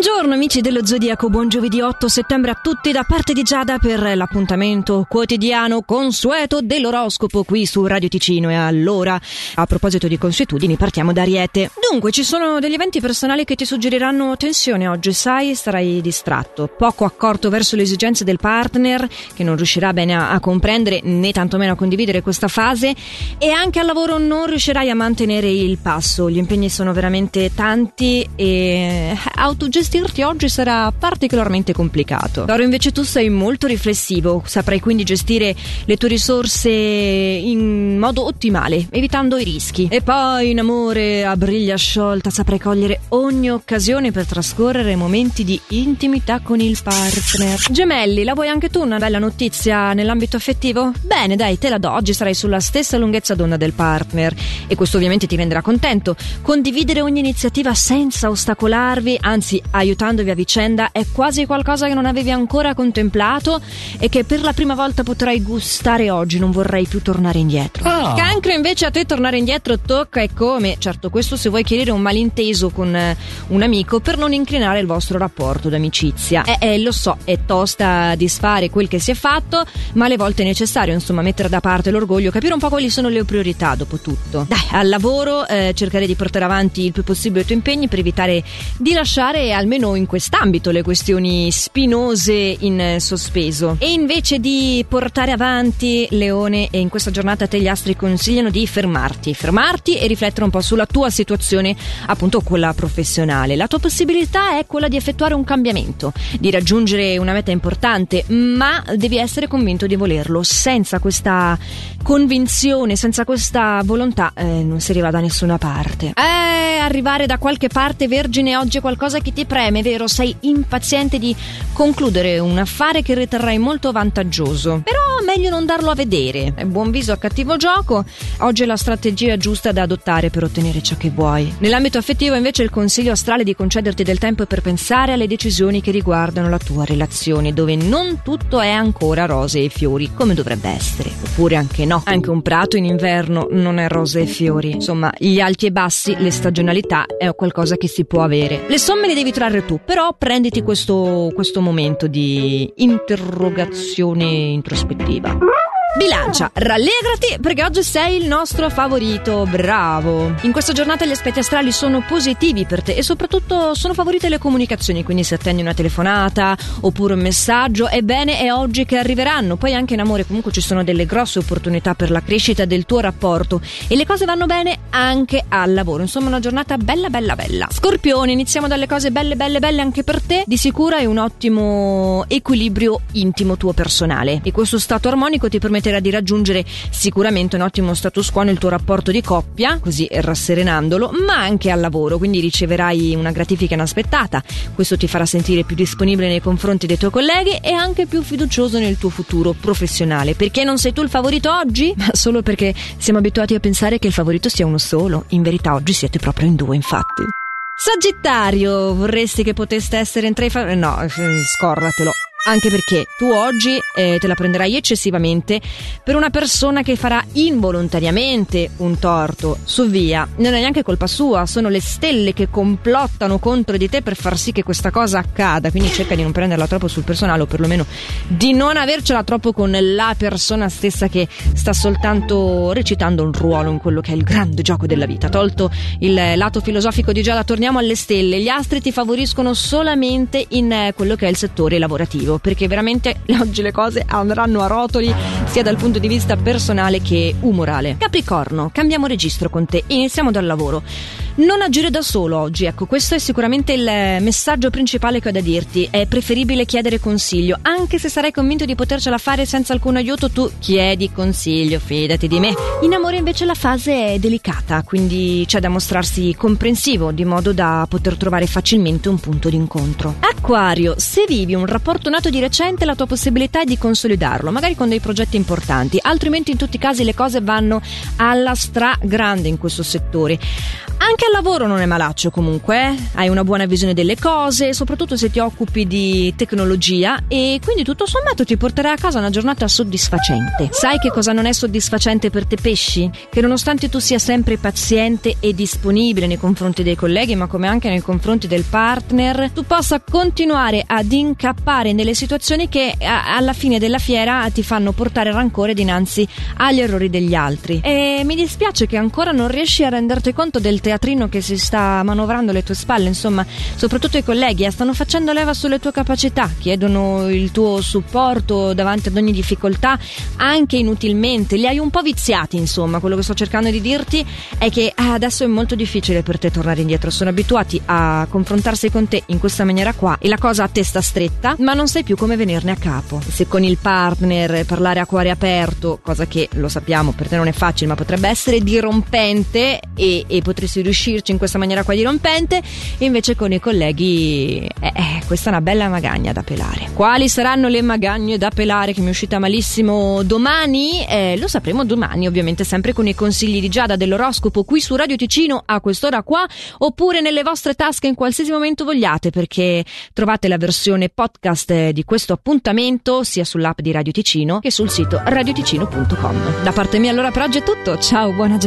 Buongiorno amici dello Zodiaco, buon giovedì 8 settembre a tutti da parte di Giada per l'appuntamento quotidiano consueto dell'oroscopo qui su Radio Ticino. E allora a proposito di consuetudini partiamo da Ariete. Dunque ci sono degli eventi personali che ti suggeriranno tensione oggi, sai, sarai distratto, poco accorto verso le esigenze del partner che non riuscirà bene a, a comprendere né tantomeno a condividere questa fase. E anche al lavoro non riuscirai a mantenere il passo, gli impegni sono veramente tanti e autogestiti gestirti oggi sarà particolarmente complicato. Toro invece tu sei molto riflessivo, saprai quindi gestire le tue risorse in modo ottimale, evitando i rischi. E poi in amore a briglia sciolta saprai cogliere ogni occasione per trascorrere momenti di intimità con il partner. Gemelli, la vuoi anche tu una bella notizia nell'ambito affettivo? Bene, dai, te la do. Oggi sarai sulla stessa lunghezza d'onda del partner e questo ovviamente ti renderà contento. Condividere ogni iniziativa senza ostacolarvi, anzi aiutandovi a vicenda è quasi qualcosa che non avevi ancora contemplato e che per la prima volta potrai gustare oggi, non vorrei più tornare indietro. Oh. Cancro invece a te tornare indietro tocca e come, certo questo se vuoi chiarire un malinteso con eh, un amico per non incrinare il vostro rapporto d'amicizia. Eh, eh, lo so, è tosta disfare quel che si è fatto, ma alle volte è necessario insomma mettere da parte l'orgoglio, capire un po' quali sono le priorità dopo tutto. Dai, al lavoro eh, cercare di portare avanti il più possibile i tuoi impegni per evitare di lasciare almeno in quest'ambito le questioni spinose in sospeso. E invece di portare avanti Leone e in questa giornata te gli astri consigliano di fermarti, fermarti e riflettere un po' sulla tua situazione, appunto quella professionale. La tua possibilità è quella di effettuare un cambiamento, di raggiungere una meta importante, ma devi essere convinto di volerlo. Senza questa convinzione, senza questa volontà, eh, non si arriva da nessuna parte. Eh, arrivare da qualche parte vergine oggi è qualcosa che ti preme, vero? Sei impaziente di concludere un affare che riterrai molto vantaggioso. Però meglio non darlo a vedere. È buon viso a cattivo gioco. Oggi è la strategia giusta da adottare per ottenere ciò che vuoi. Nell'ambito affettivo, invece, il consiglio astrale è di concederti del tempo per pensare alle decisioni che riguardano la tua relazione, dove non tutto è ancora rose e fiori, come dovrebbe essere. Oppure anche no. Anche un prato in inverno non è rose e fiori. Insomma, gli alti e bassi, le stagionalità è qualcosa che si può avere. Le somme le devi trarre tu, però prenditi questo, questo momento di interrogazione introspettiva. Ah! Bilancia, rallegrati perché oggi sei il nostro favorito, bravo. In questa giornata gli aspetti astrali sono positivi per te e soprattutto sono favorite le comunicazioni, quindi se attendi una telefonata oppure un messaggio, ebbene è oggi che arriveranno. Poi anche in amore comunque ci sono delle grosse opportunità per la crescita del tuo rapporto e le cose vanno bene anche al lavoro. Insomma una giornata bella bella bella. Scorpione, iniziamo dalle cose belle belle belle anche per te. Di sicuro hai un ottimo equilibrio intimo tuo personale e questo stato armonico ti permette permetterà di raggiungere sicuramente un ottimo status quo nel tuo rapporto di coppia, così rasserenandolo, ma anche al lavoro, quindi riceverai una gratifica inaspettata. Questo ti farà sentire più disponibile nei confronti dei tuoi colleghi e anche più fiducioso nel tuo futuro professionale. Perché non sei tu il favorito oggi? Ma solo perché siamo abituati a pensare che il favorito sia uno solo. In verità oggi siete proprio in due, infatti. Sagittario, vorresti che poteste essere in tre favoriti? No, eh, scorratelo anche perché tu oggi eh, te la prenderai eccessivamente per una persona che farà involontariamente un torto su via. Non è neanche colpa sua, sono le stelle che complottano contro di te per far sì che questa cosa accada. Quindi cerca di non prenderla troppo sul personale o perlomeno di non avercela troppo con la persona stessa che sta soltanto recitando un ruolo in quello che è il grande gioco della vita. Tolto il lato filosofico di Giada, torniamo alle stelle. Gli astri ti favoriscono solamente in eh, quello che è il settore lavorativo perché veramente oggi le cose andranno a rotoli sia dal punto di vista personale che umorale. Capricorno, cambiamo registro con te, iniziamo dal lavoro. Non agire da solo oggi, ecco, questo è sicuramente il messaggio principale che ho da dirti. È preferibile chiedere consiglio, anche se sarai convinto di potercela fare senza alcun aiuto, tu chiedi consiglio, fidati di me. In amore invece la fase è delicata, quindi c'è da mostrarsi comprensivo, di modo da poter trovare facilmente un punto d'incontro. Acquario, se vivi un rapporto nato di recente, la tua possibilità è di consolidarlo, magari con dei progetti importanti, altrimenti in tutti i casi le cose vanno alla stragrande in questo settore. Anche al lavoro non è malaccio comunque, eh? hai una buona visione delle cose, soprattutto se ti occupi di tecnologia e quindi tutto sommato ti porterai a casa una giornata soddisfacente. Sai che cosa non è soddisfacente per te pesci? Che nonostante tu sia sempre paziente e disponibile nei confronti dei colleghi, ma come anche nei confronti del partner, tu possa continuare ad incappare nelle situazioni che alla fine della fiera ti fanno portare rancore dinanzi agli errori degli altri. E mi dispiace che ancora non riesci a renderti conto del teatrino teatrino che si sta manovrando alle tue spalle, insomma, soprattutto i colleghi eh, stanno facendo leva sulle tue capacità, chiedono il tuo supporto davanti ad ogni difficoltà, anche inutilmente, li hai un po' viziati, insomma, quello che sto cercando di dirti è che ah, adesso è molto difficile per te tornare indietro, sono abituati a confrontarsi con te in questa maniera qua e la cosa a testa stretta, ma non sai più come venirne a capo. Se con il partner parlare a cuore aperto, cosa che lo sappiamo per te non è facile, ma potrebbe essere dirompente e, e potresti riuscire riuscirci in questa maniera qua dirompente, invece con i colleghi eh, eh, questa è una bella magagna da pelare. Quali saranno le magagne da pelare che mi è uscita malissimo domani? Eh, lo sapremo domani, ovviamente sempre con i consigli di Giada dell'oroscopo qui su Radio Ticino a quest'ora qua, oppure nelle vostre tasche in qualsiasi momento vogliate, perché trovate la versione podcast di questo appuntamento sia sull'app di Radio Ticino che sul sito radioticino.com. Da parte mia allora per oggi è tutto, ciao, buona giornata.